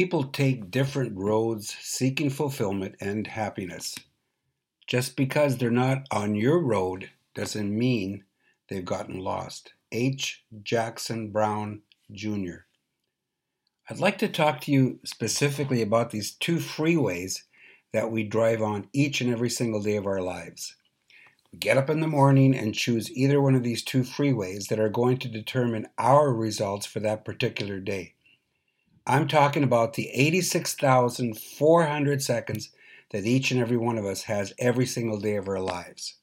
People take different roads seeking fulfillment and happiness. Just because they're not on your road doesn't mean they've gotten lost. H. Jackson Brown Jr. I'd like to talk to you specifically about these two freeways that we drive on each and every single day of our lives. We get up in the morning and choose either one of these two freeways that are going to determine our results for that particular day. I'm talking about the 86,400 seconds that each and every one of us has every single day of our lives.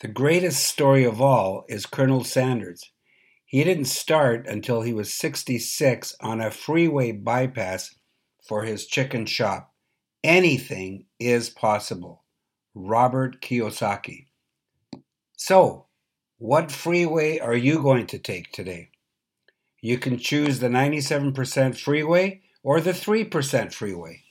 The greatest story of all is Colonel Sanders. He didn't start until he was 66 on a freeway bypass for his chicken shop. Anything is possible. Robert Kiyosaki. So, what freeway are you going to take today? You can choose the 97% freeway or the 3% freeway.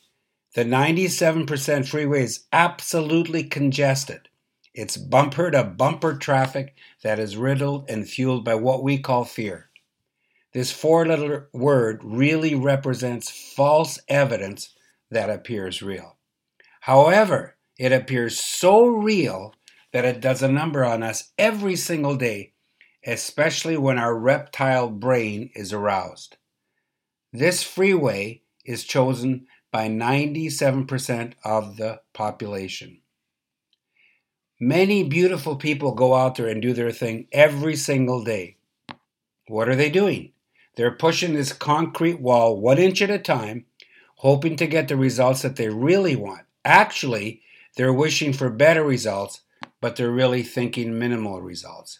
The 97% freeway is absolutely congested. It's bumper to bumper traffic that is riddled and fueled by what we call fear. This four letter word really represents false evidence that appears real. However, it appears so real that it does a number on us every single day especially when our reptile brain is aroused. This freeway is chosen by 97% of the population. Many beautiful people go out there and do their thing every single day. What are they doing? They're pushing this concrete wall one inch at a time, hoping to get the results that they really want. Actually, they're wishing for better results, but they're really thinking minimal results.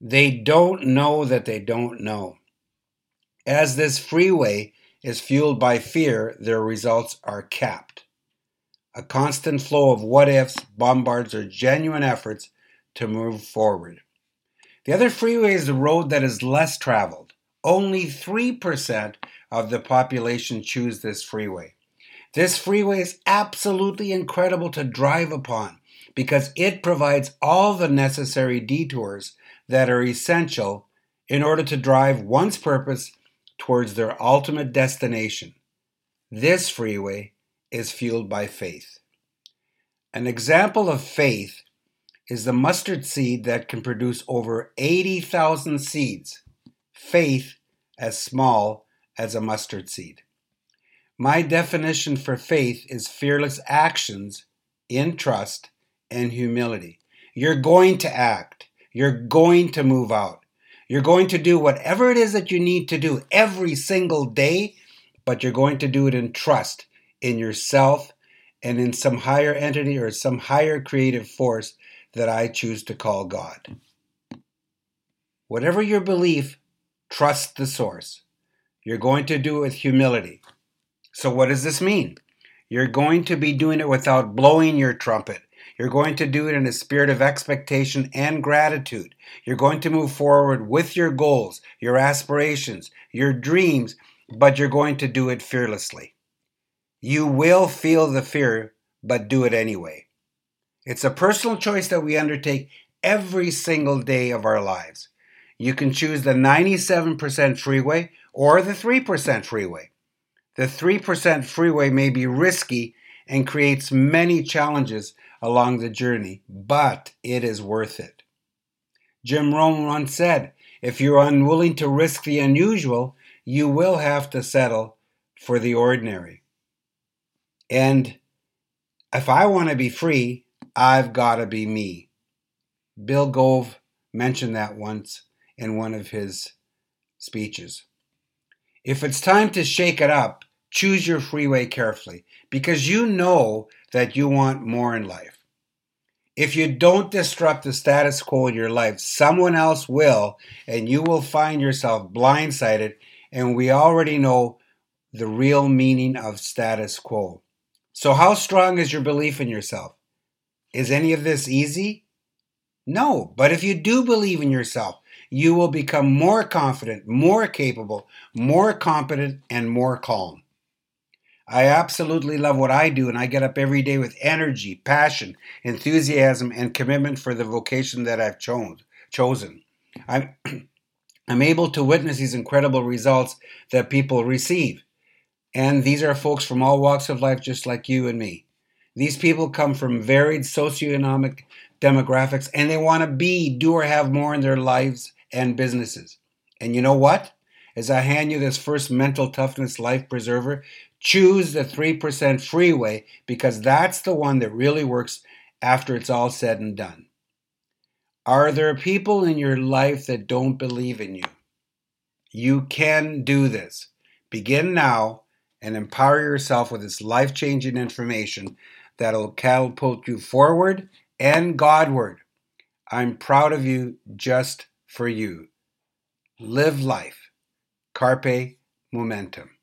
They don't know that they don't know. As this freeway is fueled by fear, their results are capped. A constant flow of what ifs bombards their genuine efforts to move forward. The other freeway is the road that is less traveled. Only 3% of the population choose this freeway. This freeway is absolutely incredible to drive upon because it provides all the necessary detours that are essential in order to drive one's purpose towards their ultimate destination. This freeway is fueled by faith. An example of faith is the mustard seed that can produce over 80,000 seeds. Faith as small as a mustard seed. My definition for faith is fearless actions in trust and humility. You're going to act. You're going to move out. You're going to do whatever it is that you need to do every single day, but you're going to do it in trust in yourself and in some higher entity or some higher creative force that I choose to call God. Whatever your belief, trust the source. You're going to do it with humility. So, what does this mean? You're going to be doing it without blowing your trumpet. You're going to do it in a spirit of expectation and gratitude. You're going to move forward with your goals, your aspirations, your dreams, but you're going to do it fearlessly. You will feel the fear, but do it anyway. It's a personal choice that we undertake every single day of our lives. You can choose the 97% freeway or the 3% freeway. The 3% freeway may be risky and creates many challenges along the journey, but it is worth it. Jim Rohn once said, if you're unwilling to risk the unusual, you will have to settle for the ordinary. And if I want to be free, I've got to be me. Bill Gove mentioned that once in one of his speeches. If it's time to shake it up, choose your freeway carefully because you know that you want more in life. If you don't disrupt the status quo in your life, someone else will, and you will find yourself blindsided. And we already know the real meaning of status quo. So, how strong is your belief in yourself? Is any of this easy? No, but if you do believe in yourself, you will become more confident, more capable, more competent, and more calm. I absolutely love what I do, and I get up every day with energy, passion, enthusiasm, and commitment for the vocation that I've cho- chosen. I'm, I'm able to witness these incredible results that people receive. And these are folks from all walks of life, just like you and me. These people come from varied socioeconomic demographics and they want to be, do, or have more in their lives and businesses. And you know what? As I hand you this first mental toughness life preserver, choose the 3% freeway because that's the one that really works after it's all said and done. Are there people in your life that don't believe in you? You can do this. Begin now and empower yourself with this life changing information that'll catapult you forward and Godward. I'm proud of you just for you. Live life. Carpe momentum.